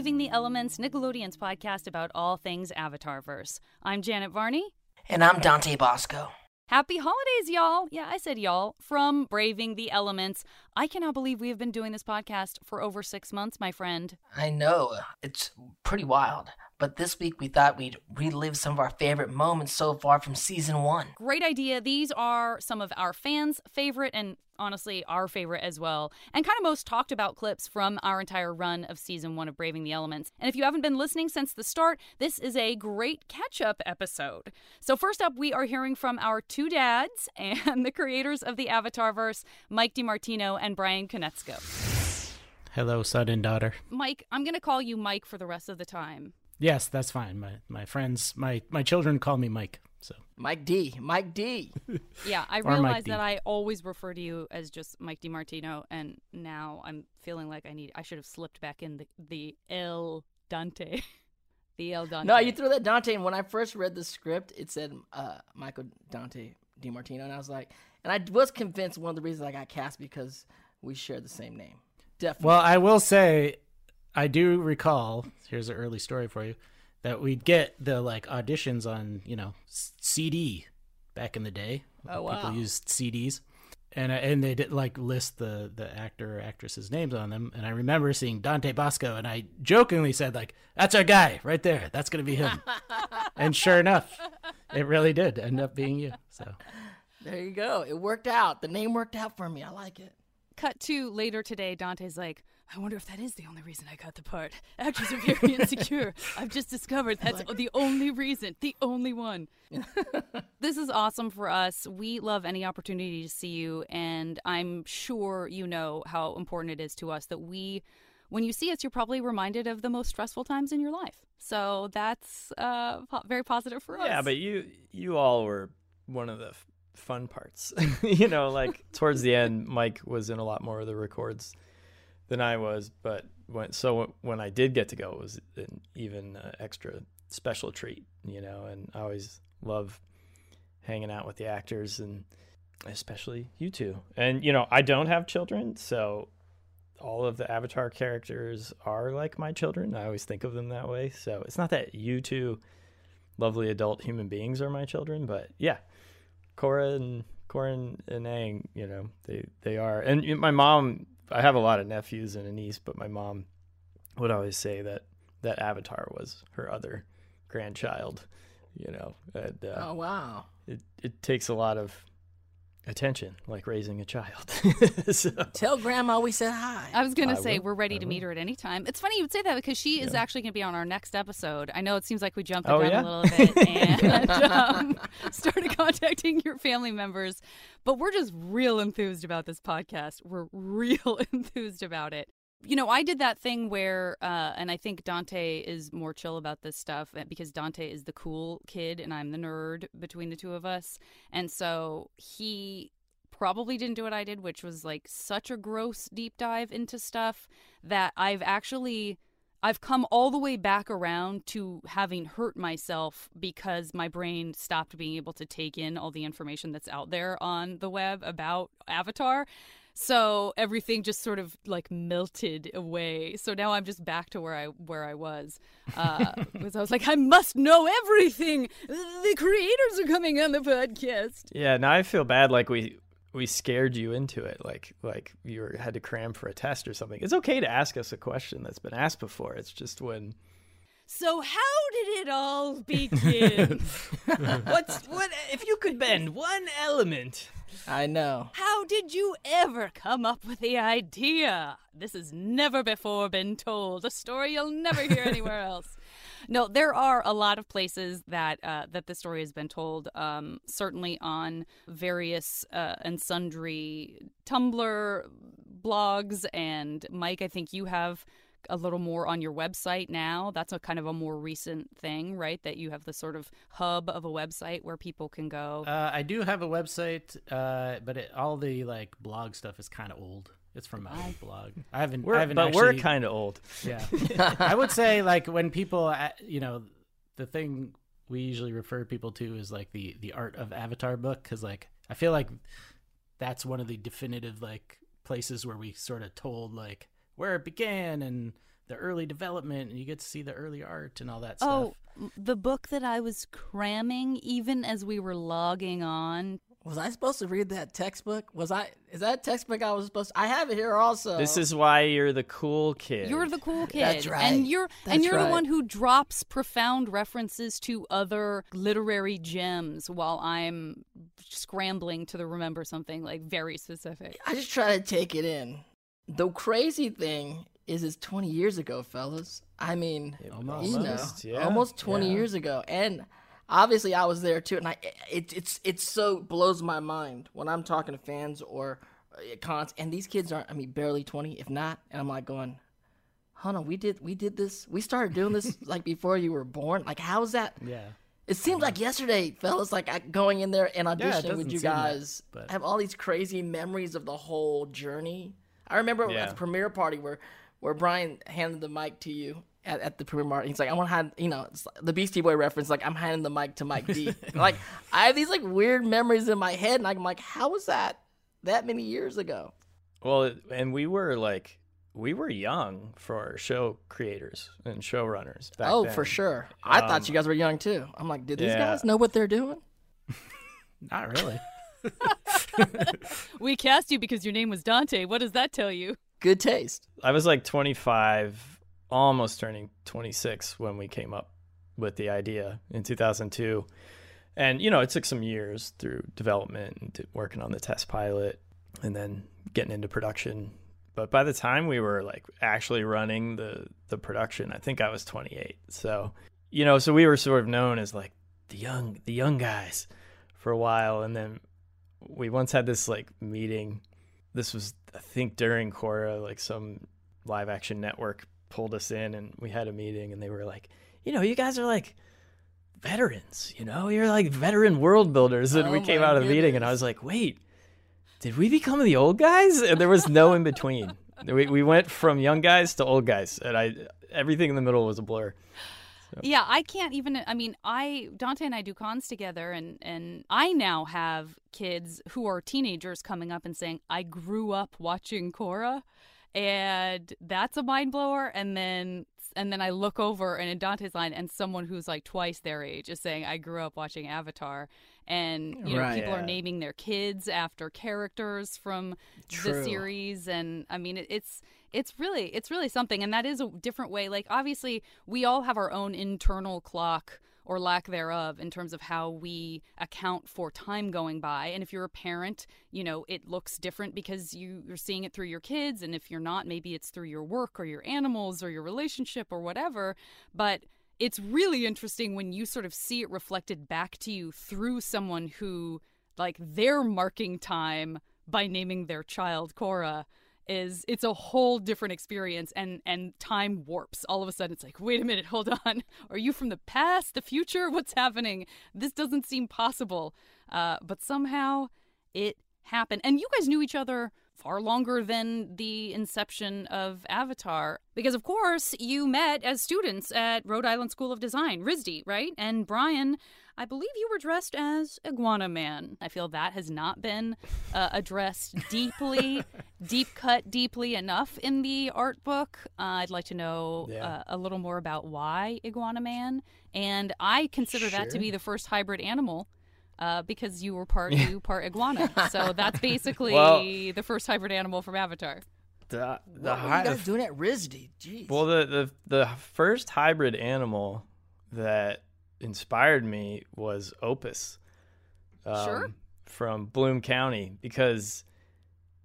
Braving the Elements, Nickelodeon's podcast about all things Avatarverse. I'm Janet Varney. And I'm Dante Basco. Happy holidays, y'all. Yeah, I said y'all. From Braving the Elements. I cannot believe we have been doing this podcast for over six months, my friend. I know. It's pretty wild. But this week we thought we'd relive some of our favorite moments so far from season one. Great idea. These are some of our fans' favorite and honestly our favorite as well, and kind of most talked about clips from our entire run of season one of Braving the Elements. And if you haven't been listening since the start, this is a great catch up episode. So, first up, we are hearing from our two dads and the creators of the Avatarverse, Mike DiMartino and Bryan Konietzko. Hello, son and daughter. Mike, I'm going to call you Mike for the rest of the time. Yes, that's fine. My my friends, my my children call me Mike. So Mike D, Mike D. yeah, I realize that I always refer to you as just Mike DiMartino, and now I'm feeling like I need I should have slipped back in the the El Dante, the El Dante. No, you threw that Dante, and when I first read the script, it said uh, Michael Dante DiMartino, and I was like, and I was convinced one of the reasons I got cast because we share the same name. Definitely. Well, I will say, I do recall. Here's an early story for you that we'd get the like auditions on you know CD back in the day. Oh wow! People used CDs, and uh, and they did like list the the actor or actress's names on them. And I remember seeing Dante Basco, and I jokingly said like, "That's our guy right there. That's gonna be him." and sure enough, it really did end up being you. So there you go. It worked out. The name worked out for me. I like it. Cut to later today. Dante's like I wonder if that is the only reason I got the part. Actors are very insecure. I've just discovered that's the only reason, the only one. this is awesome for us. We love any opportunity to see you, and I'm sure you know how important it is to us that we, when you see us, you're probably reminded of the most stressful times in your life. So that's uh, po- very positive for us. Yeah, but you you all were one of the f- fun parts. you know, like towards the end, Mike was in a lot more of the records than I was. But when so when I did get to go, it was an even uh, extra special treat, you know. And I always love hanging out with the actors and especially you two. And you know, I don't have children, so all of the Avatar characters are like my children. I always think of them that way. So it's not that you two lovely adult human beings are my children, but yeah, Korra and Korra and, and Aang, you know, they they are. And my mom I have a lot of nephews and a niece, but my mom would always say that that Avatar was her other grandchild. You know, and, uh, oh wow, it it takes a lot of attention, like raising a child. so, Tell grandma we said hi. I was gonna say will. we're ready I to will. meet her at any time. It's funny you would say that because she yeah. is actually gonna be on our next episode. I know it seems like we jumped the oh, gun yeah? a little bit and um, started contacting your family members, but we're just real enthused about this podcast. We're real enthused about it you know, I did that thing where, uh, and I think Dante is more chill about this stuff eh, because Dante is the cool kid and I'm the nerd between the two of us. And so he probably didn't do what I did, which was like such a gross deep dive into stuff that I've actually. I've come all the way back around to having hurt myself because my brain stopped being able to take in all the information that's out there on the web about Avatar. So everything just sort of like melted away. So now I'm just back to where I where I was. Uh, because I was like, I must know everything. The creators are coming on the podcast. Yeah, now I feel bad. Like we we scared you into it. Like like you were, had to cram for a test or something. It's okay to ask us a question that's been asked before. It's just when so how did it all begin? What's what if you could bend one element? I know. How did you ever come up with the idea? This has never before been told. A story you'll never hear anywhere else. No, there are a lot of places that uh, that the story has been told. Um, certainly on various uh, and sundry Tumblr blogs, and Mike, I think you have a little more on your website now. That's a kind of a more recent thing, right? That you have the sort of hub of a website where people can go. Uh, I do have a website, uh, but it, all the like blog stuff is kind of old. It's from my old blog. I haven't, we're, I haven't but actually, we're kind of old. Yeah, I would say like when people, uh, you know, the thing we usually refer people to is like the the art of Avatar book because like I feel like that's one of the definitive like places where we sort of told like where it began and the early development and you get to see the early art and all that oh, stuff. Oh, the book that I was cramming even as we were logging on was I supposed to read that textbook? Was I? Is that textbook I was supposed? to... I have it here also. This is why you're the cool kid. You're the cool kid. That's right. And you're That's and you're right. the one who drops profound references to other literary gems while I'm scrambling to remember something like very specific. I just try to take it in. The crazy thing is, it's 20 years ago, fellas. I mean, almost, you know, yeah. almost 20 yeah. years ago, and obviously I was there too, and I it, it's it's so blows my mind when I'm talking to fans or uh, cons, and these kids aren't I mean barely 20, if not, and I'm like going, hold on, we did we did this, we started doing this like before you were born. Like how's that? Yeah. It seemed like yesterday, fellas, like going in there and auditioning yeah, with you guys. That, I have all these crazy memories of the whole journey. I remember yeah. at the premiere party where where Bryan handed the mic to you at, at the premiere party. He's like, I want to hand, you know, the Beastie Boy reference. Like, I'm handing the mic to Mike D. like, I have these like weird memories in my head, and I'm like, how was that that many years ago? Well, and we were like, we were young for show creators and showrunners. oh, then. for sure. I um, thought you guys were young too. I'm like, did these yeah. guys know what they're doing? Not really. we cast you because your name was Dante. What does that tell you? Good taste. I was like 25 almost turning 26 when we came up with the idea in 2002. And, you know, it took some years through development and working on the test pilot and then getting into production. But by the time we were like actually running the, the production, I think I was 28. So, you know, so we were sort of known as like the young, the young guys for a while. And then we once had this like meeting. This was, I think, during Korra, like some live action network pulled us in and we had a meeting and they were like, you know, you guys are like veterans, you know, you're like veteran world builders. And oh we came out of the meeting and I was like, wait, did we become the old guys? And there was no in between. we, we went from young guys to old guys and I, everything in the middle was a blur. So. Yeah, I can't even. I mean, I Dante and I do cons together, and and I now have kids who are teenagers coming up and saying, "I grew up watching Korra," and that's a mind blower. And then and then I look over and in Dante's line, and someone who's like twice their age is saying, "I grew up watching Avatar," and you know right, people yeah. are naming their kids after characters from True. the series, and I mean it's it's really it's really something, and that is a different way. Like obviously, we all have our own internal clock or lack thereof in terms of how we account for time going by. And if you're a parent, you know, it looks different because you, you're seeing it through your kids. And if you're not, maybe it's through your work or your animals or your relationship or whatever. But it's really interesting when you sort of see it reflected back to you through someone who, like, they're marking time by naming their child Korra is it's a whole different experience and and time warps. All of a sudden it's like wait a minute hold on. Are you from the past the future? What's happening? This doesn't seem possible. Uh, but somehow it happened. And you guys knew each other far longer than the inception of Avatar. Because, of course, you met as students at Rhode Island School of Design, RISD, right? And Bryan, I believe you were dressed as Iguana Man. I feel that has not been uh, addressed deeply, deep cut deeply enough in the art book. Uh, I'd like to know yeah. uh, a little more about why Iguana Man. And I consider sure. that to be the first hybrid animal uh, because you were part you part iguana. so that's basically well, the first hybrid animal from Avatar. The, the what hi- you guys doing at RISD? Jeez. Well, the, the the first hybrid animal that inspired me was Opus. Um, sure. From Bloom County, because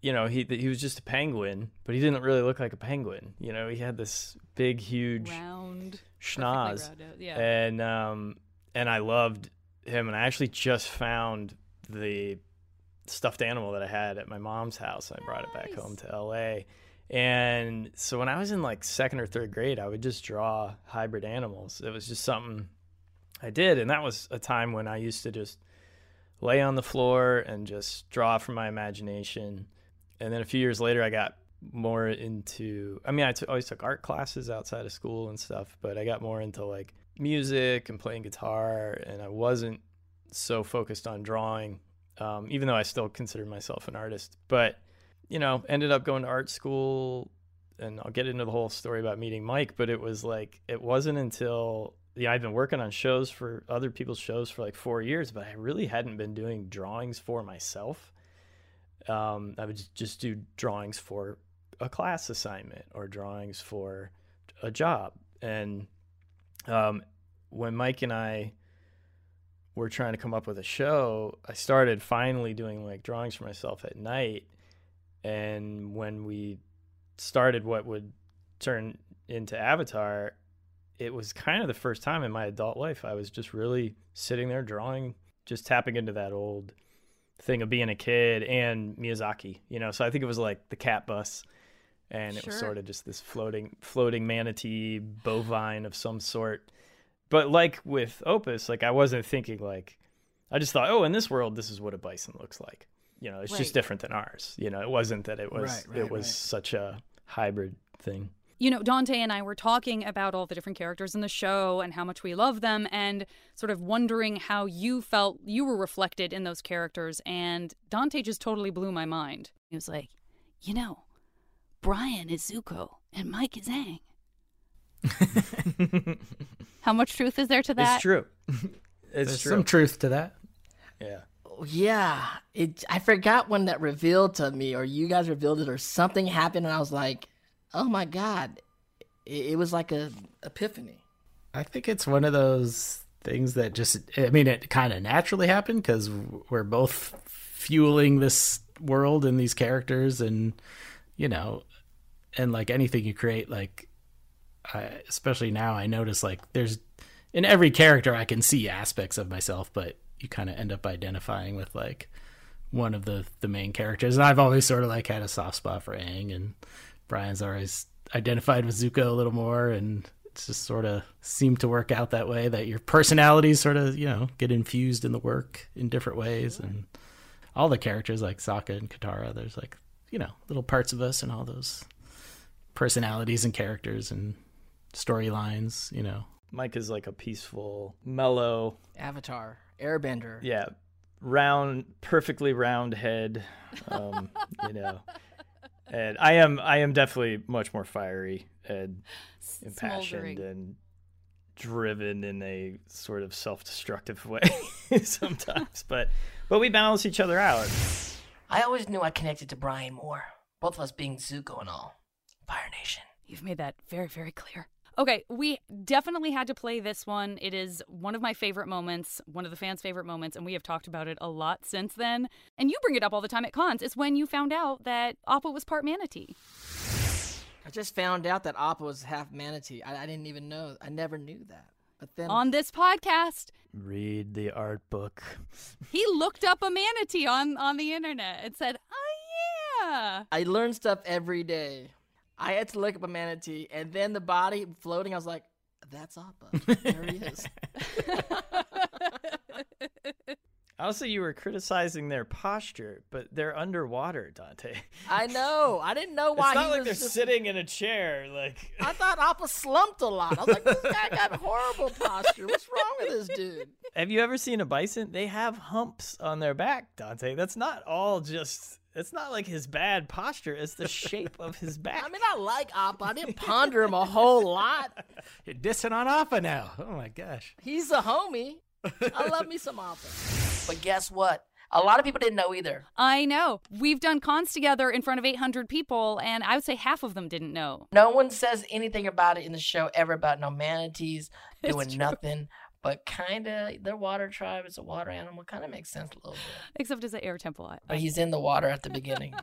you know he he was just a penguin, but he didn't really look like a penguin. You know, he had this big, huge, round schnoz, yeah. and um and I loved him, and I actually just found the stuffed animal that I had at my mom's house. I nice. brought it back home to LA. And so when I was in like second or third grade, I would just draw hybrid animals. It was just something I did. And that was a time when I used to just lay on the floor and just draw from my imagination. And then a few years later, I got more into, I mean, I t- always took art classes outside of school and stuff, but I got more into like music and playing guitar, and I wasn't so focused on drawing, um, even though I still considered myself an artist. But you know, ended up going to art school and I'll get into the whole story about meeting Mike, but it was like it wasn't until yeah, I've been working on shows for other people's shows for like four years, but I really hadn't been doing drawings for myself. Um, I would just do drawings for a class assignment or drawings for a job. And um, when Mike and I were trying to come up with a show, I started finally doing like drawings for myself at night. And when we started what would turn into Avatar, it was kind of the first time in my adult life I was just really sitting there drawing, just tapping into that old thing of being a kid and Miyazaki, you know. So I think it was like the cat bus and sure. it was sort of just this floating floating manatee bovine of some sort. But like with Opus, like I wasn't thinking like I just thought, oh, in this world this is what a bison looks like. You know, it's right. just different than ours. You know, it wasn't that it was right, right, it was such a hybrid thing you know, Dante and I were talking about all the different characters in the show and how much we love them and sort of wondering how you felt you were reflected in those characters. And Dante just totally blew my mind. He was like, you know, Bryan is Zuko and Mike is Aang. how much truth is there to that? It's true. It's There's true. some truth to that. Yeah. Yeah, it. I forgot when that revealed to me, or you guys revealed it, or something happened, and I was like, oh my god, it, it was like a epiphany. I think it's one of those things that just I mean it kind of naturally happened because we're both fueling this world and these characters and you know and like anything you create like I, especially now I notice like there's in every character I can see aspects of myself but you kind of end up identifying with like one of the the main characters and I've always sort of like had a soft spot for Aang and Bryan's always identified with Zuko a little more, and it's just sort of seemed to work out that way. That your personalities sort of you know get infused in the work in different ways, and all the characters like Sokka and Katara, there's like you know little parts of us and all those personalities and characters and storylines. You know, Mike is like a peaceful, mellow Avatar, Airbender. Yeah, round, perfectly round head. Um, you know and I am I am definitely much more fiery and impassioned and driven in a sort of self-destructive way sometimes but but we balance each other out. I always knew i connected to bryan more both of us being zuko and all. Fire nation. You've made that very very clear Okay, we definitely had to play this one. It is one of my favorite moments, one of the fans' favorite moments, and we have talked about it a lot since then. And you bring it up all the time at cons. It's when you found out that Appa was part manatee. I just found out that Appa was half manatee. I, I didn't even know. I never knew that. But then on this podcast, read the art book. he looked up a manatee on on the internet and said, "Oh yeah." I learn stuff every day. I had to look up a manatee, and then the body floating. I was like, "That's Appa. There he is." I also, you were criticizing their posture, but they're underwater, Dante. I know. I didn't know why. It's not like they're just... sitting in a chair. Like I thought Appa slumped a lot. I was like, this guy got horrible posture. What's wrong with this dude? Have you ever seen a bison? They have humps on their back, Dante. That's not all just it's not like his bad posture; it's the shape of his back. I mean, I like Appa. I didn't ponder him a whole lot. You're dissing on Appa now. Oh my gosh. He's a homie. I love me some Appa. But guess what? A lot of people didn't know either. I know. We've done cons together in front of 800 people, and I would say half of them didn't know. No one says anything about it in the show ever about no manatees doing nothing but kind of their water tribe is a water animal. Kind of makes sense a little bit. Except as an air temple. But he's in the water at the beginning.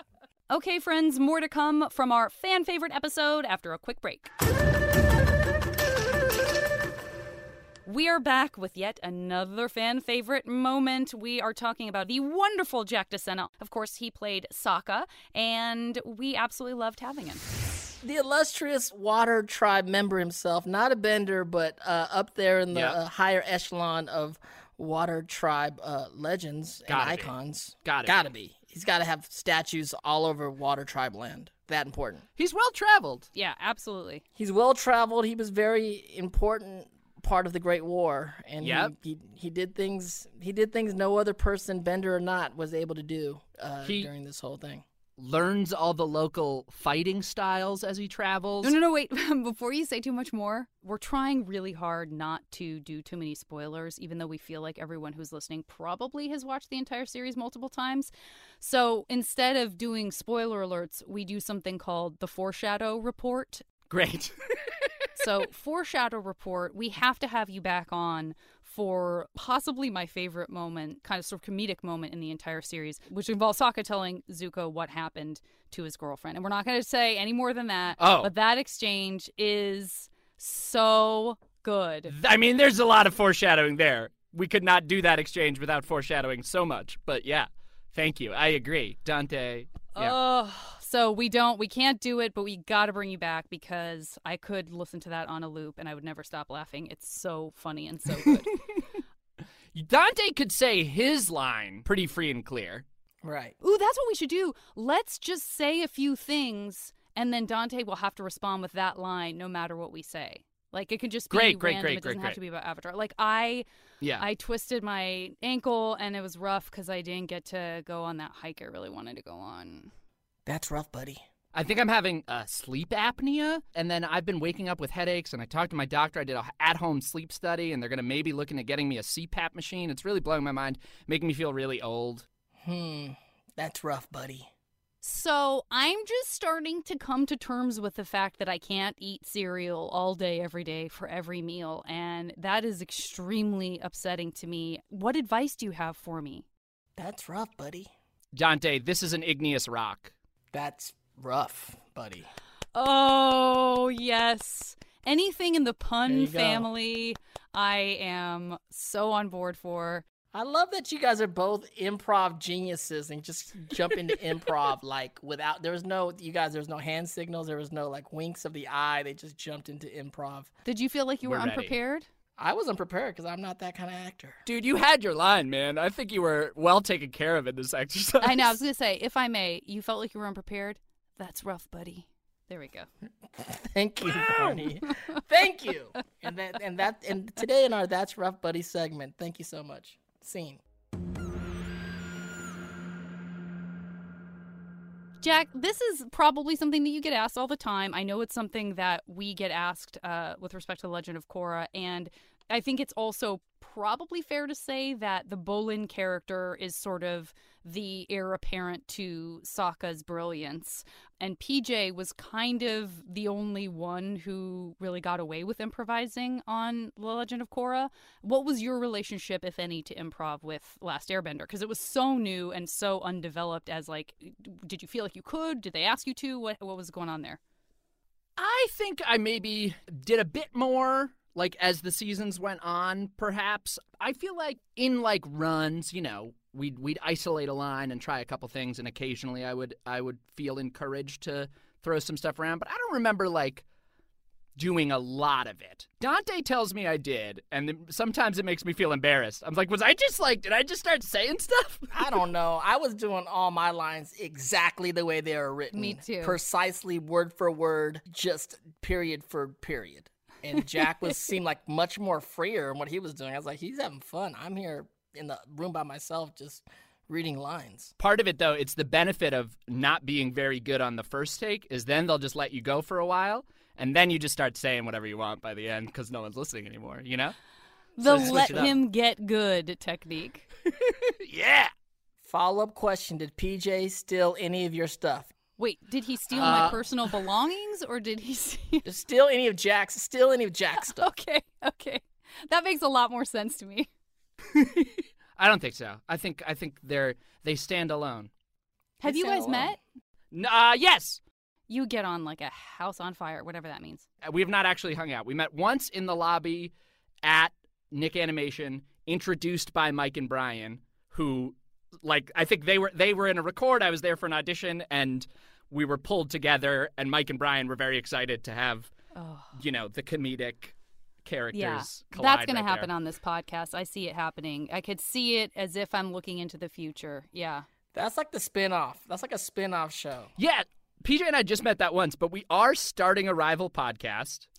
okay, friends, more to come from our fan favorite episode after a quick break. We are back with yet another fan favorite moment. We are talking about the wonderful Jack De Sena. Of course, he played Sokka, and we absolutely loved having him the illustrious water tribe member himself, not a bender, but uh, up there in the yep. uh, higher echelon of water tribe uh, legends Gotta and icons. Be. Gotta, Gotta be. be. He's got to have statues all over water tribe land. That important. He's well traveled. Yeah, absolutely. He's well traveled. He was very important part of the Great War, and yep. he, he, he did things he did things no other person, Bender or not, was able to do uh, he, during this whole thing learns all the local fighting styles as he travels. No, no, no, wait. Before you say too much more, we're trying really hard not to do too many spoilers, even though we feel like everyone who's listening probably has watched the entire series multiple times. So instead of doing spoiler alerts, we do something called the foreshadow report. Great. so, foreshadow report, we have to have you back on for possibly my favorite moment, kind of sort of comedic moment in the entire series, which involves Sokka telling Zuko what happened to his girlfriend. And we're not going to say any more than that. Oh. But that exchange is so good. I mean, there's a lot of foreshadowing there. We could not do that exchange without foreshadowing so much. But yeah, thank you. I agree. Dante. Yeah. Oh, so we don't, we can't do it, but we got to bring you back because I could listen to that on a loop and I would never stop laughing. It's so funny and so good. Dante could say his line pretty free and clear. Right. Ooh, that's what we should do. Let's just say a few things and then Dante will have to respond with that line no matter what we say. Like it could just be great, great, random. great, it doesn't great, have great. to be about Avatar. Like I, yeah, I twisted my ankle and it was rough because I didn't get to go on that hike I really wanted to go on. That's rough, buddy. I think I'm having uh, sleep apnea, and then I've been waking up with headaches. And I talked to my doctor. I did a at-home sleep study, and they're gonna maybe looking at getting me a CPAP machine. It's really blowing my mind, making me feel really old. Hmm, that's rough, buddy. So I'm just starting to come to terms with the fact that I can't eat cereal all day, every day, for every meal, and that is extremely upsetting to me. What advice do you have for me? That's rough, buddy. Dante, this is an igneous rock. That's rough, buddy. Oh, yes. Anything in the pun family, I am so on board for. I love that you guys are both improv geniuses and just jump into improv like without there was no you guys there was no hand signals, there was no like winks of the eye. They just jumped into improv. Did you feel like you We're were ready. Unprepared? I was unprepared because I'm not that kind of actor. Dude, you had your line, man. I think you were well taken care of in this exercise. I know. I was going to say, if I may, you felt like you were unprepared. That's rough, buddy. There we go. Thank you, Varney. thank you. And that and that and today in our That's Rough Buddy segment, thank you so much. Scene. Jack, this is probably something that you get asked all the time. I know it's something that we get asked uh, with respect to the Legend of Korra, and I think it's also probably fair to say that the Bolin character is sort of the heir apparent to Sokka's brilliance. And PJ was kind of the only one who really got away with improvising on The Legend of Korra. What was your relationship, if any, to improv with Last Airbender? Because it was so new and so undeveloped. As like, did you feel like you could? Did they ask you to? What what was going on there? I think I maybe did a bit more like as the seasons went on perhaps i feel like in like runs you know we'd we'd isolate a line and try a couple things and occasionally i would i would feel encouraged to throw some stuff around but i don't remember like doing a lot of it dante tells me i did and then sometimes it makes me feel embarrassed i'm like was i just like did i just start saying stuff I don't know. I was doing all my lines exactly the way they were written. Me too. Precisely word for word, just period for period. And Jack was seemed like much more freer in what he was doing. I was like, he's having fun. I'm here in the room by myself, just reading lines. part of it though it's the benefit of not being very good on the first take is then they'll just let you go for a while and then you just start saying whatever you want by the end because no one's listening anymore you know The switch let him get good technique. yeah Follow up question Did PJ steal any of your stuff? Wait, did he steal my Uh, personal belongings or did he steal? Steal any of Jack's, steal any of Jack's stuff. okay, okay. That makes a lot more sense to me. i don't think so i think i think they're they stand alone Have They you guys alone. met? N- uh yes You get on like a house on fire, whatever that means. Uh, we have not actually hung out we met once in the lobby at nick animation introduced by mike and bryan who like i think they were they were in a record i was there for an audition and we were pulled together and mike and bryan were very excited to have Oh. you know the comedic characters Yeah, collide that's going right to happen there. on this podcast. I see it happening. I could see it as if I'm looking into the future. Yeah. That's like the spin off. That's like a spin off show. yeah pj and i just met that once but we are starting a rival podcast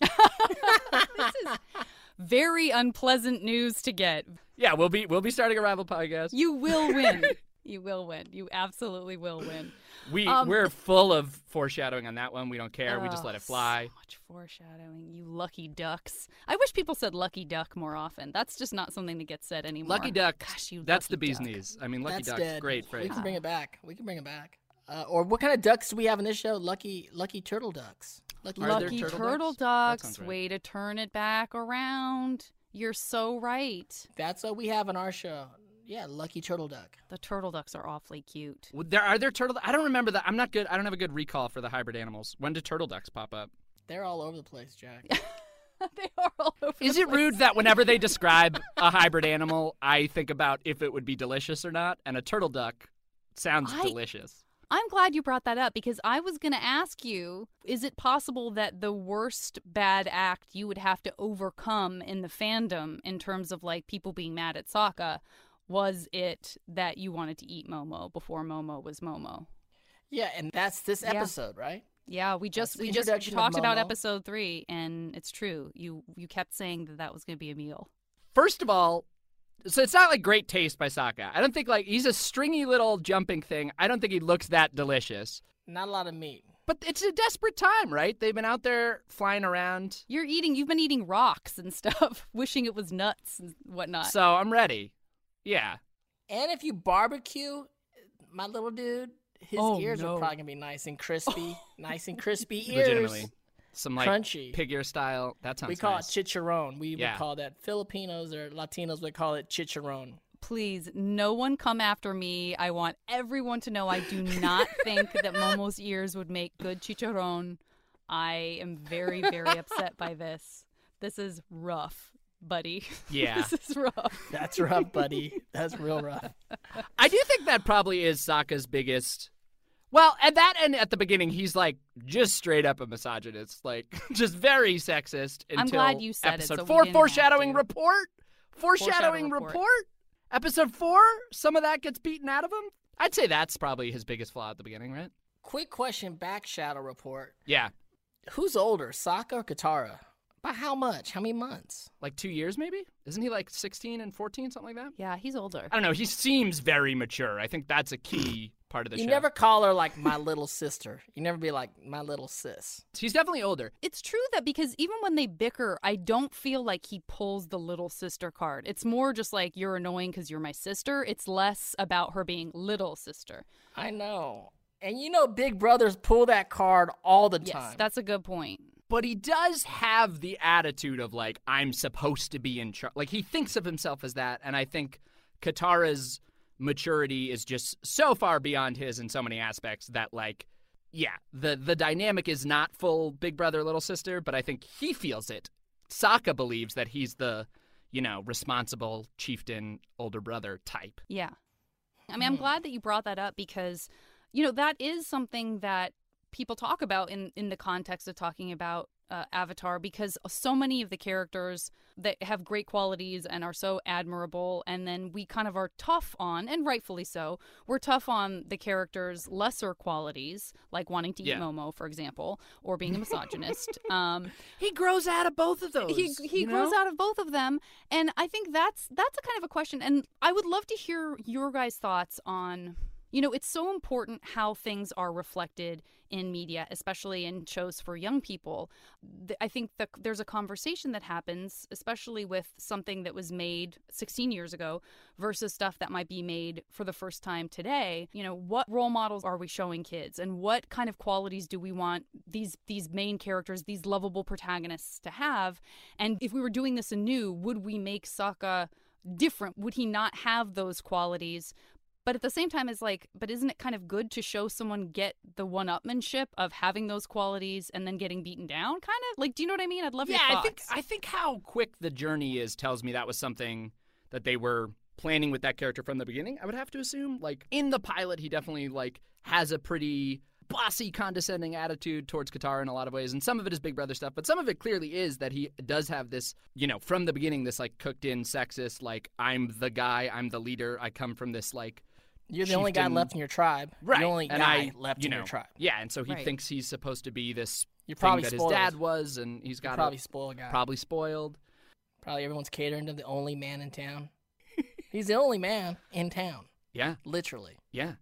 Very unpleasant news to get. yeah we'll be we'll be starting a rival podcast You will win. You will win. You absolutely will win. We um, we're full of foreshadowing on that one. We don't care. Oh, we just let it fly. So much foreshadowing. You lucky ducks. I wish people said lucky duck more often. That's just not something that gets said anymore. Lucky duck. Gosh, you. That's the bee's duck. knees. I mean, lucky that's duck's great phrase. We can bring it back. We can bring it back. Uh, or what kind of ducks do we have in this show? Lucky lucky turtle ducks. Lucky, lucky turtle, turtle, ducks. ducks. Right. Way to turn it back around. You're so right. That's what we have in our show. Yeah, lucky turtle duck. The turtle ducks are awfully cute. Well, there are there turtle. I don't remember that. I'm not good. I don't have a good recall for the hybrid animals. When did turtle ducks pop up? They're all over the place, Jack. they are all over. Is it place. rude that whenever they describe a hybrid animal, I think about if it would be delicious or not? And a turtle duck sounds I, delicious. I'm glad you brought that up because I was going to ask you is it possible that the worst bad act you would have to overcome in the fandom in terms of like people being mad at Sokka was it that you wanted to eat Momo before Momo was Momo? Yeah, and that's this episode, yeah. right? Yeah, we just we just talked about episode 3 and it's true. You you kept saying that that was going to be a meal. First of all, so it's not like great taste by Sokka. I don't think like he's a stringy little jumping thing. I don't think he looks that delicious. Not a lot of meat. But it's a desperate time, right? They've been out there flying around. You're eating. You've been eating rocks and stuff, wishing it was nuts and whatnot. So I'm ready. Yeah. And if you barbecue, my little dude, his oh, ears no. are probably gonna be nice and crispy, nice and crispy ears. Legitimately some like crunchy pig ear style. That sounds. We call nice. it chicharron. We yeah. would call that Filipinos or Latinos would call it chicharron. Please, no one come after me. I want everyone to know I do not think that Momo's ears would make good chicharron. I am very, very upset by this. This is rough, buddy. Yeah. this is rough. That's rough, buddy. That's real rough. I do think that probably is Sokka's biggest well, at that end, at the beginning, he's like just straight up a misogynist, like just very sexist. Until I'm glad you said episode it. So four, foreshadowing report. Foreshadowing, foreshadowing report. report. Episode four, some of that gets beaten out of him. I'd say that's probably his biggest flaw at the beginning, right? Quick question: Back shadow report. Yeah. Who's older, Sokka or Katara? By how much? How many months? Like two years, maybe? Isn't he like 16 and 14, something like that? Yeah, he's older. I don't know. He seems very mature. I think that's a key part of the you show. never call her like my little sister. You never be like my little sis. She's definitely older. It's true that because even when they bicker, I don't feel like he pulls the little sister card. It's more just like you're annoying because you're my sister. It's less about her being little sister. I know. And you know, big brothers pull that card all the yes, time. That's a good point but he does have the attitude of like I'm supposed to be in charge. Like he thinks of himself as that, and I think Katara's maturity is just so far beyond his in so many aspects that like yeah, the the dynamic is not full big brother little sister, but I think he feels it. Sokka believes that he's the you know responsible chieftain older brother type. Yeah, I mean I'm hmm. glad that you brought that up because you know that is something that people talk about in in the context of talking about uh, Avatar because so many of the characters that have great qualities and are so admirable, and then we kind of are tough on, and rightfully so, we're tough on the characters' lesser qualities, like wanting to eat yeah. Momo, for example, or being a misogynist. um, he grows out of both of those. He he grows know? out of both of them, and I think that's that's a kind of a question, and I would love to hear your guys' thoughts on you know, it's so important how things are reflected in media, especially in shows for young people. I think there's a conversation that happens, especially with something that was made 16 years ago versus stuff that might be made for the first time today. You know, what role models are we showing kids and what kind of qualities do we want these these main characters, these lovable protagonists to have? And if we were doing this anew, would we make Sokka different? Would he not have those qualities, but at the same time it's like but isn't it kind of good to show someone get the one upmanship of having those qualities and then getting beaten down kind of like do you know what i mean? I'd love yeah i think i think how quick the journey is tells me that was something that they were planning with that character from the beginning i would have to assume. Like in the pilot he definitely like has a pretty bossy, condescending attitude towards Katara in a lot of ways, and some of it is Big Brother stuff, but some of it clearly is that he does have this, you know, from the beginning, this like cooked in sexist, like I'm the guy, I'm the leader, I come from this like you're the only guy left in your tribe. Right. You're the only and guy I, left you in know, your tribe. Yeah, and so he right. thinks he's supposed to be this You're probably that spoiled. his dad was, and he's got You're probably spoiled guy. Probably spoiled. Probably everyone's catering to the only man in town. he's the only man in town. Yeah. Literally. Yeah.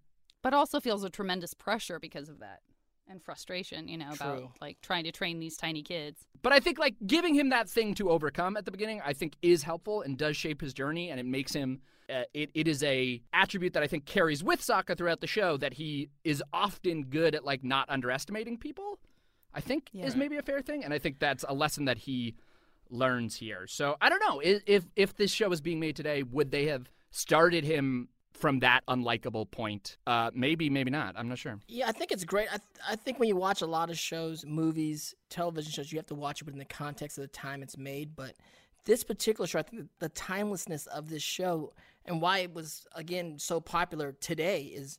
But also feels a tremendous pressure because of that and frustration, you know, True. about like trying to train these tiny kids. But I think like giving him that thing to overcome at the beginning, I think is helpful and does shape his journey, and it makes him. Uh, it, it is a attribute that I think carries with Sokka throughout the show that he is often good at like not underestimating people. I think yeah. is maybe a fair thing, and I think that's a lesson that he learns here. So I don't know if if this show was being made today, would they have started him from that unlikable point. Uh, maybe, maybe not. I'm not sure. Yeah, I think it's great. I, th- I think when you watch a lot of shows, movies, television shows, you have to watch it within the context of the time it's made. But this particular show, I think the timelessness of this show and why it was, again, so popular today is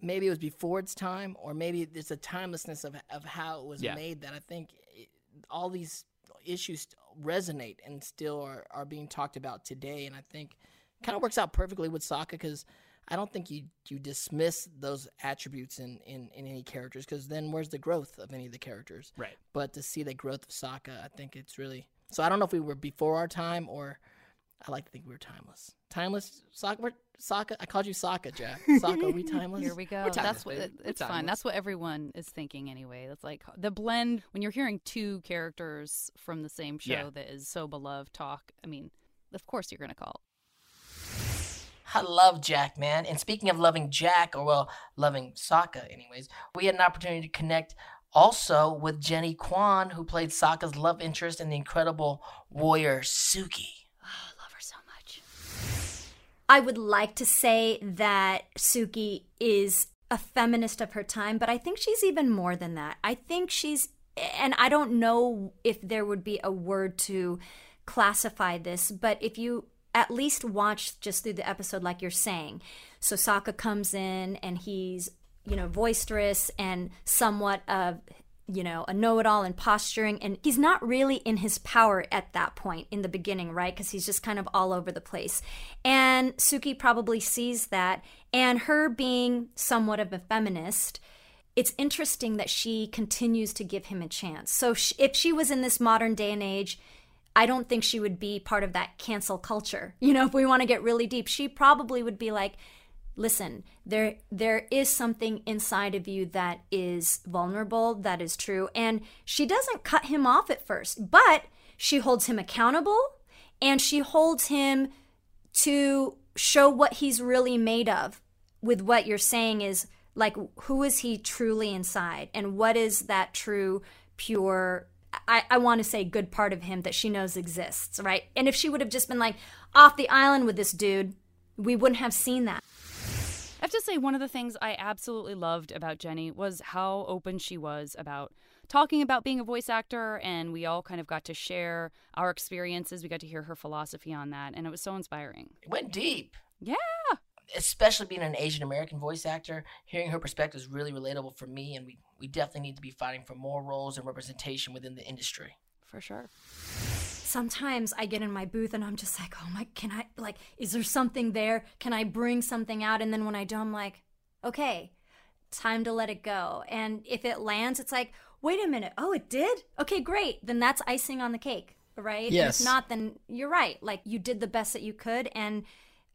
maybe it was before its time, or maybe there's a timelessness of, of how it was yeah. made that I think it, all these issues resonate and still are, are being talked about today. And I think – kind of works out perfectly with Sokka because I don't think you you dismiss those attributes in in, in any characters because then where's the growth of any of the characters? Right. But to see the growth of Sokka, I think it's really so. I don't know if we were before our time or I like to think we were timeless. Timeless Sokka. Sokka. I called you Sokka, Jack. Sokka. Are we timeless? Here we go. That's what it, it's fine. That's what everyone is thinking anyway. It's like the blend when you're hearing two characters from the same show yeah. that is so beloved talk. I mean, of course you're gonna call I love Jack, man. And speaking of loving Jack, or well, loving Sokka, anyways, we had an opportunity to connect also with Jennie Kwan, who played Sokka's love interest in the incredible warrior Suki. Oh, I love her so much. I would like to say that Suki is a feminist of her time, but I think she's even more than that. I think she's, and I don't know if there would be a word to classify this, but if you at least watch just through the episode like you're saying. So Sokka comes in and he's, you know, boisterous and somewhat of you know, a know it all and posturing. And he's not really in his power at that point in the beginning, right? Because he's just kind of all over the place. And Suki probably sees that. And her being somewhat of a feminist, it's interesting that she continues to give him a chance. So if she was in this modern day and age, I don't think she would be part of that cancel culture. You know, if we want to get really deep, she probably would be like, listen, there there is something inside of you that is vulnerable, that is true. And she doesn't cut him off at first, but she holds him accountable and she holds him to show what he's really made of with what you're saying is like who is he truly inside and what is that true pure I, I want to say good part of him that she knows exists, right? And if she would have just been like off the island with this dude, we wouldn't have seen that. I have to say, one of the things I absolutely loved about Jennie was how open she was about talking about being a voice actor, and we all kind of got to share our experiences. We got to hear her philosophy on that, and it was so inspiring. It went deep. Yeah especially being an Asian American voice actor, hearing her perspective is really relatable for me, and we, we definitely need to be fighting for more roles and representation within the industry. For sure. Sometimes I get in my booth and I'm just like, oh my, can I, like, is there something there? Can I bring something out? And then when I do, I'm like, okay, time to let it go. And if it lands, it's like, wait a minute, oh, it did? Okay, great. Then that's icing on the cake, right? Yes. if not, then you're right. Like, you did the best that you could. And,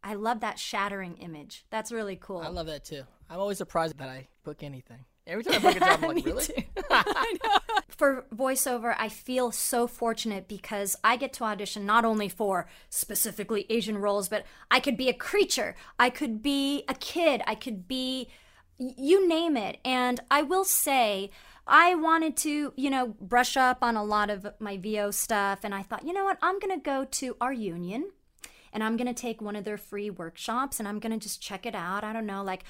I love that shattering image. That's really cool. I love that too. I'm always surprised that I book anything. Every time I book a job, I'm like, really? for voiceover, I feel so fortunate because I get to audition not only for specifically Asian roles, but I could be a creature, I could be a kid, I could be you name it. And I will say, I wanted to, you know, brush up on a lot of my VO stuff. And I thought, you know what? I'm going to go to our union and I'm going to take one of their free workshops and I'm going to just check it out. I don't know, like,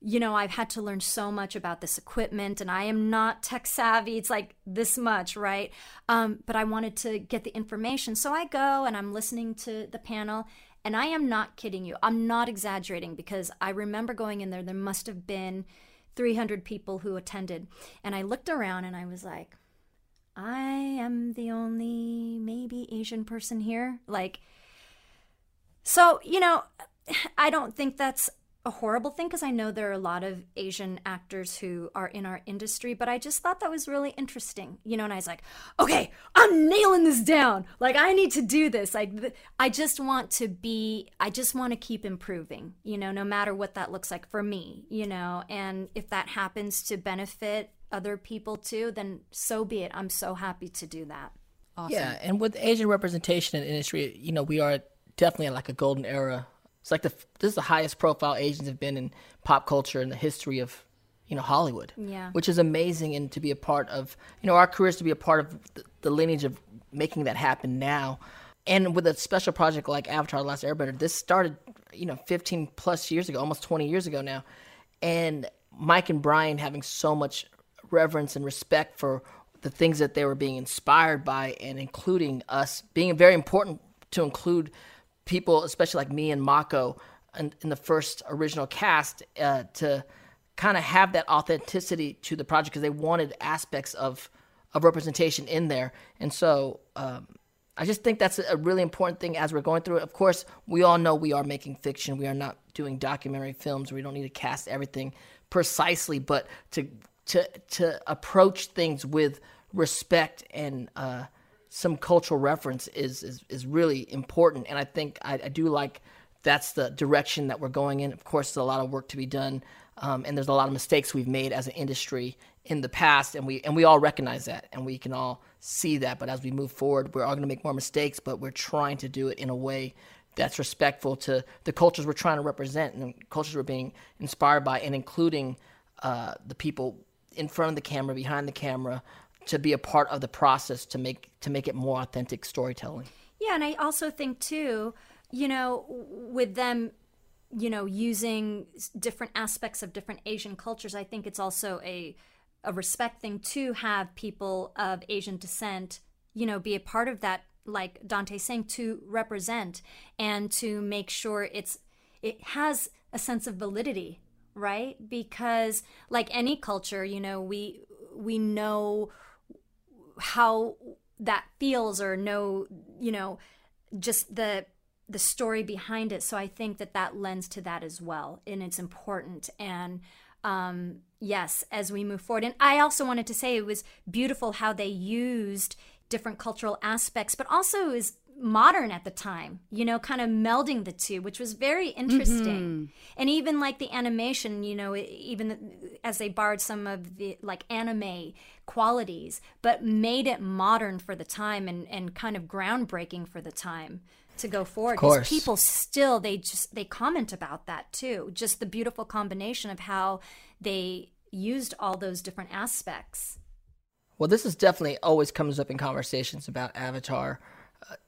you know, I've had to learn so much about this equipment and I am not tech savvy. It's like this much, right? Um, but I wanted to get the information. So I go and I'm listening to the panel. And I am not kidding you. I'm not exaggerating because I remember going in there, there must have been 300 people who attended. And I looked around and I was like, I am the only maybe Asian person here. Like, so, you know, I don't think that's a horrible thing because I know there are a lot of Asian actors who are in our industry, but I just thought that was really interesting, you know. And I was like, okay, I'm nailing this down. Like, I need to do this. Like, I just want to be, I just want to keep improving, you know, no matter what that looks like for me, you know. And if that happens to benefit other people too, then so be it. I'm so happy to do that. Awesome. Yeah, and with Asian representation in the industry, you know, we are definitely like a golden era it's like the this is the highest profile Asians have been in pop culture in the history of you know Hollywood. Yeah. Which is amazing and to be a part of you know our careers to be a part of the, the lineage of making that happen now. And with a special project like Avatar: The Last Airbender, this started you know 15 plus years ago, almost 20 years ago now, and Mike and Bryan having so much reverence and respect for the things that they were being inspired by, and including us being very important to include people, especially like me and Mako, in, in the first original cast, uh, to kind of have that authenticity to the project because they wanted aspects of of representation in there, and so. Um, I just think that's a really important thing as we're going through it. Of course, we all know we are making fiction. We are not doing documentary films. We don't need to cast everything precisely, but to to to approach things with respect and uh, some cultural reference is, is, is really important. And I think I, I, do like that's the direction that we're going in. Of course, there's a lot of work to be done, um, and there's a lot of mistakes we've made as an industry in the past, and we and we all recognize that, and we can all see that. But as we move forward, we're all going to make more mistakes, but we're trying to do it in a way that's respectful to the cultures we're trying to represent and the cultures we're being inspired by, and including uh, the people in front of the camera, behind the camera, to be a part of the process to make to make it more authentic storytelling. Yeah, and I also think too, you know, with them you know using different aspects of different Asian cultures, I think it's also a a respect thing to have people of Asian descent, you know, be a part of that like Dante saying to represent and to make sure it's it has a sense of validity, right? Because like any culture, you know, we we know how that feels or know you know just the the story behind it. So i think that that lends to that as well and it's important. And um yes as we move forward and i also wanted to say it was beautiful how they used different cultural aspects but also is modern at the time, you know, kind of melding the two, which was very interesting. Mm-hmm. And even like the animation, you know, even as they borrowed some of the like anime qualities, but made it modern for the time and, and kind of groundbreaking for the time to go forward. Because people still they just they comment about that too. Just the beautiful combination of how they used all those different aspects. Well, this is definitely always comes up in conversations about Avatar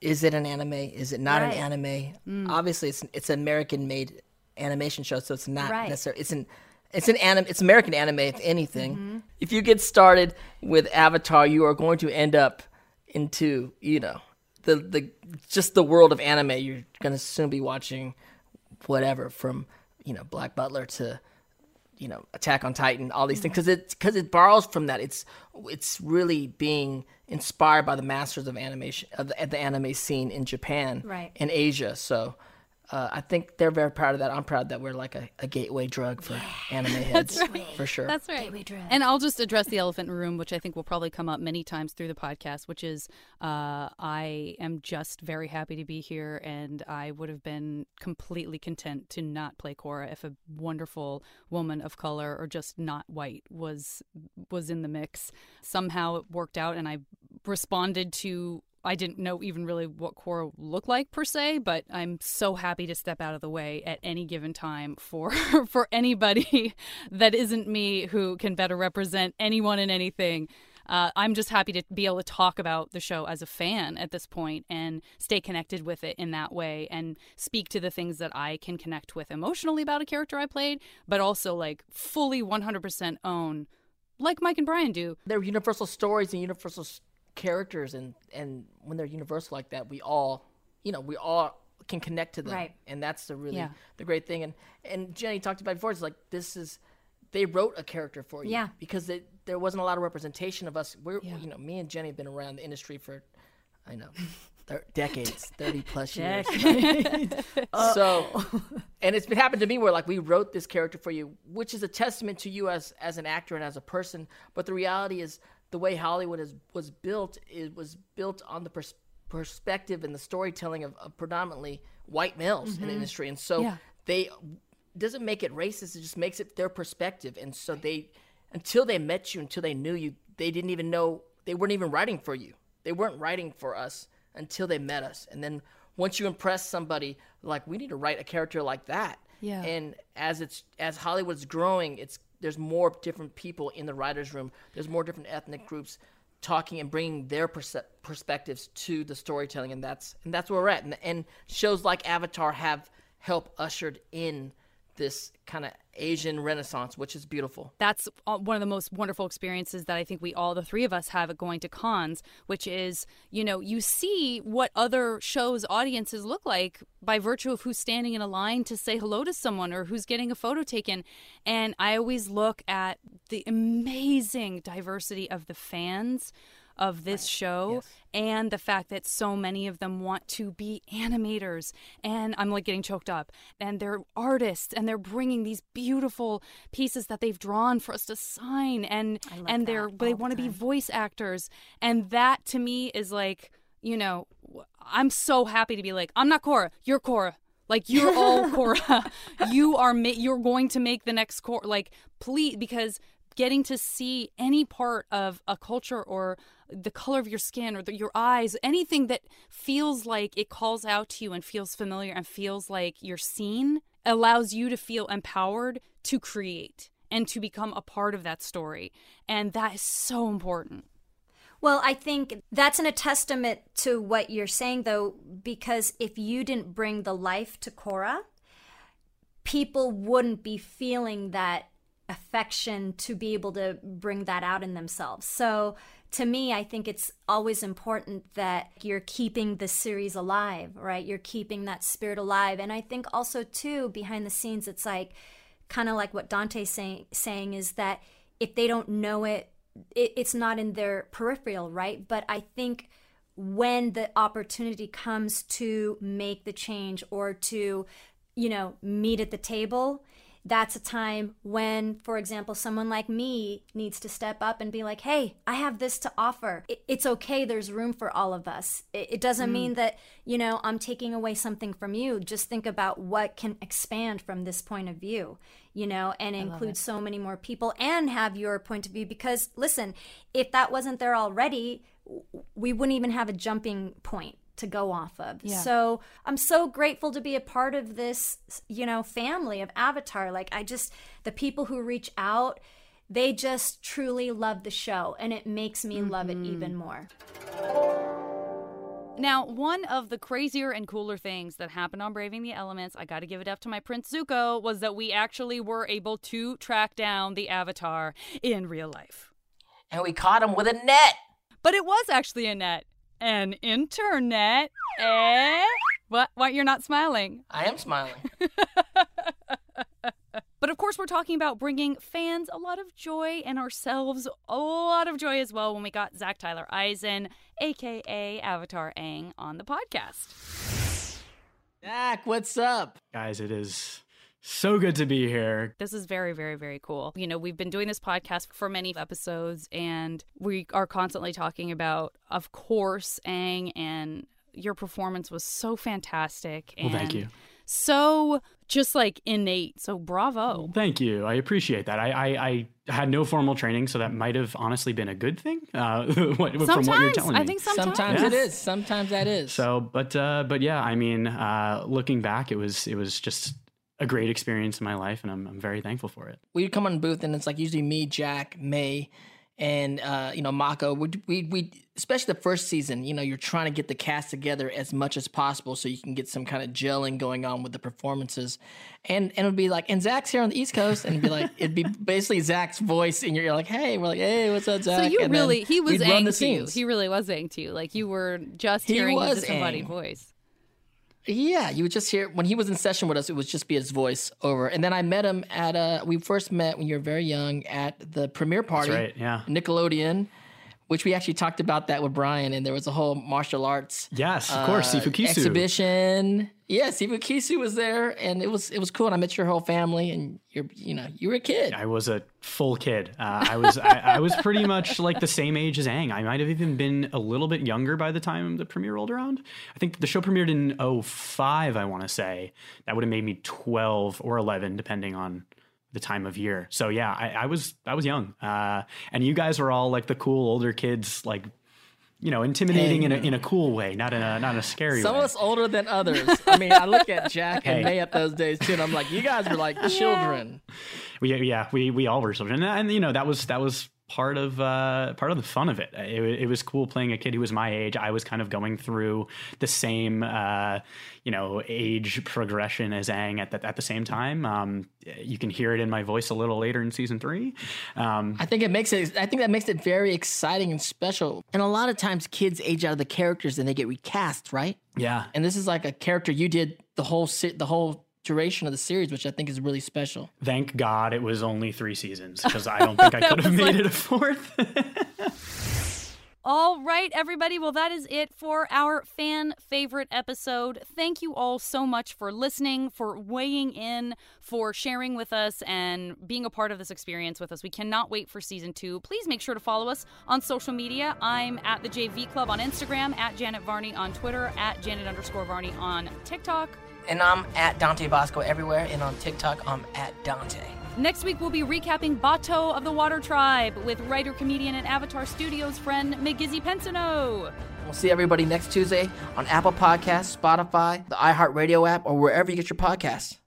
is it an anime? Is it not right. an anime? Mm. Obviously, it's it's an American made animation show, so it's not right. necessarily it's an it's an anime. It's American anime, if anything. Mm-hmm. If you get started with Avatar, you are going to end up into you know the the just the world of anime. You're going to soon be watching whatever from you know Black Butler to you know Attack on Titan, all these things because it because it borrows from that. It's it's really being inspired by the masters of animation of the, the anime scene in Japan right. and Asia. So uh, I think they're very proud of that. I'm proud that we're like a, a gateway drug for yeah. anime heads, right. for sure. That's right. Gateway drug. And I'll just address the elephant in the room, which I think will probably come up many times through the podcast, which is uh, I am just very happy to be here, and I would have been completely content to not play Korra if a wonderful woman of color or just not white was was in the mix. Somehow it worked out, and I responded to I didn't know even really what Korra looked like per se, but I'm so happy to step out of the way at any given time for for anybody that isn't me who can better represent anyone and anything. Uh, I'm just happy to be able to talk about the show as a fan at this point and stay connected with it in that way and speak to the things that I can connect with emotionally about a character I played, but also like fully 100% own, like Mike and Bryan do. They're universal stories and universal characters and and when they're universal like that we all you know we all can connect to them right. and that's the really yeah. the great thing and and Jennie talked about before it's like this is they wrote a character for you yeah because it, there wasn't a lot of representation of us we're yeah. you know me and Jennie have been around the industry for i know Thir- decades, thirty plus years. so, and it's been happened to me where like we wrote this character for you, which is a testament to you as as an actor and as a person. But the reality is, the way Hollywood is was built, it was built on the pers- perspective and the storytelling of, of predominantly white males mm-hmm. in the mm-hmm. industry, and so yeah. they doesn't make it racist. It just makes it their perspective, and so they until they met you, until they knew you, they didn't even know they weren't even writing for you. They weren't writing for us until they met us. And then once you impress somebody, like we need to write a character like that. Yeah. And as it's as Hollywood's growing, it's there's more different people in the writers' room. There's more different ethnic groups talking and bringing their perspectives to the storytelling, and that's and that's where we're at. And, and shows like Avatar have helped ushered in this kind of Asian renaissance, which is beautiful. That's uh, one of the most wonderful experiences that I think we all, the three of us, have going to cons, which is, you know, you see what other shows' audiences look like by virtue of who's standing in a line to say hello to someone or who's getting a photo taken. And I always look at the amazing diversity of the fans of this right. show yes. and the fact that so many of them want to be animators and I'm like getting choked up and they're artists and they're bringing these beautiful pieces that they've drawn for us to sign and and they're they want to be voice actors and that to me is like you know I'm so happy to be like I'm not Korra you're Korra like you're all Korra. you are ma- you're going to make the next Korra. Like please, because getting to see any part of a culture or the color of your skin or the, your eyes, anything that feels like it calls out to you and feels familiar and feels like you're seen, allows you to feel empowered to create and to become a part of that story. And that is so important. Well, I think that's an a testament to what you're saying, though, because if you didn't bring the life to Korra, people wouldn't be feeling that affection to be able to bring that out in themselves. So to me, I think it's always important that you're keeping the series alive, right? You're keeping that spirit alive. And I think also, too, behind the scenes, it's like kind of like what Dante's saying, saying is that if they don't know it, it, it's not in their peripheral, right? But I think when the opportunity comes to make the change or to, you know, meet at the table, that's a time when, for example, someone like me needs to step up and be like, hey, I have this to offer. It's okay. There's room for all of us. It doesn't mm. mean that, you know, I'm taking away something from you. Just think about what can expand from this point of view, you know, and include so many more people and have your point of view. Because listen, if that wasn't there already, we wouldn't even have a jumping point to go off of. Yeah. So I'm so grateful to be a part of this, you know, family of Avatar. Like I just the people who reach out, they just truly love the show and it makes me mm-hmm. love it mm-hmm. even more. Now, one of the crazier and cooler things that happened on Braving the Elements, I got to give it up to my Prince Zuko, was that we actually were able to track down the Avatar in real life. And we caught him with a net. But it was actually a net an internet. Eh? What? What? You're not smiling. I am smiling. but of course, we're talking about bringing fans a lot of joy and ourselves a lot of joy as well when we got Zach Tyler Eisen, aka Avatar Aang, on the podcast. Zach, what's up? Guys, it is so good to be here. This is very, very, very cool. You know, we've been doing this podcast for many episodes, and we are constantly talking about, of course, Aang, and your performance was so fantastic. And well, thank you. So just like innate. So bravo. Thank you. I appreciate that. I, I, I had no formal training, so that might have honestly been a good thing. Uh, what, from what you're telling me, I think sometimes, sometimes it is. Sometimes that is. So, but uh, but yeah, I mean, uh, looking back, it was it was just a great experience in my life, and I'm, I'm very thankful for it. We would come on booth, and it's like usually me, Jack, Mae, and uh, you know Mako. We, we we especially the first season. You know, you're trying to get the cast together as much as possible so you can get some kind of gelling going on with the performances. And and it'd be like, and Zach's here on the East Coast, and it'd be like, it'd be basically Zach's voice, and you're like, hey, we're like, hey, what's up, Zach? So you and really, he was Aang to you. He really was Aang to you. Like you were just he hearing his disembodied voice. Yeah, you would just hear when he was in session with us. It would just be his voice over. And then I met him at a. We first met when you were very young at the premiere party. That's right. Yeah. Nickelodeon, which we actually talked about that with Bryan, and there was a whole martial arts. Yes, of uh, course, Sifu Kisu exhibition. Yeah, Sifu Kisu was there, and it was it was cool. And I met your whole family, and you're you know you were a kid. I was a full kid. Uh, I was I, I, was pretty much like the same age as Aang. I might have even been a little bit younger by the time the premiere rolled around. I think the show premiered in 05, I want to say. That would have made me 12 or 11, depending on the time of year. So yeah, I, I was I was young, uh, and you guys were all like the cool older kids, like you know, intimidating hey, in a in a cool way, not in a not in a scary Some way. Some of us older than others. I mean, I look at Jack and hey. at those days too, and I'm like, you guys were like children. We yeah, we we all were children, and, and you know that was that was part of uh, part of the fun of it. it. it. was cool playing a kid who was my age. I was kind of going through the same, uh, you know, age progression as Aang at the, at the same time. Um, you can hear it in my voice a little later in season three. Um, I think it makes it. I think that makes it very exciting and special. And a lot of times, kids age out of the characters and they get recast, right? Yeah. And this is like a character you did the whole the whole duration of the series, which I think is really special. Thank God it was only three seasons because I don't think I could have made like... it a fourth. All right, everybody. Well, that is it for our fan favorite episode. Thank you all so much for listening, for weighing in, for sharing with us, and being a part of this experience with us. We cannot wait for season two. Please make sure to follow us on social media. I'm at the JV Club on Instagram, at Janet Varney on Twitter, at Janet underscore Varney on TikTok. And I'm at Dante Basco everywhere, and on TikTok, I'm at Dante. Next week, we'll be recapping Bato of the Water Tribe with writer, comedian, and Avatar Studios friend McGizzy Pensano. We'll see everybody next Tuesday on Apple Podcasts, Spotify, the iHeartRadio app, or wherever you get your podcasts.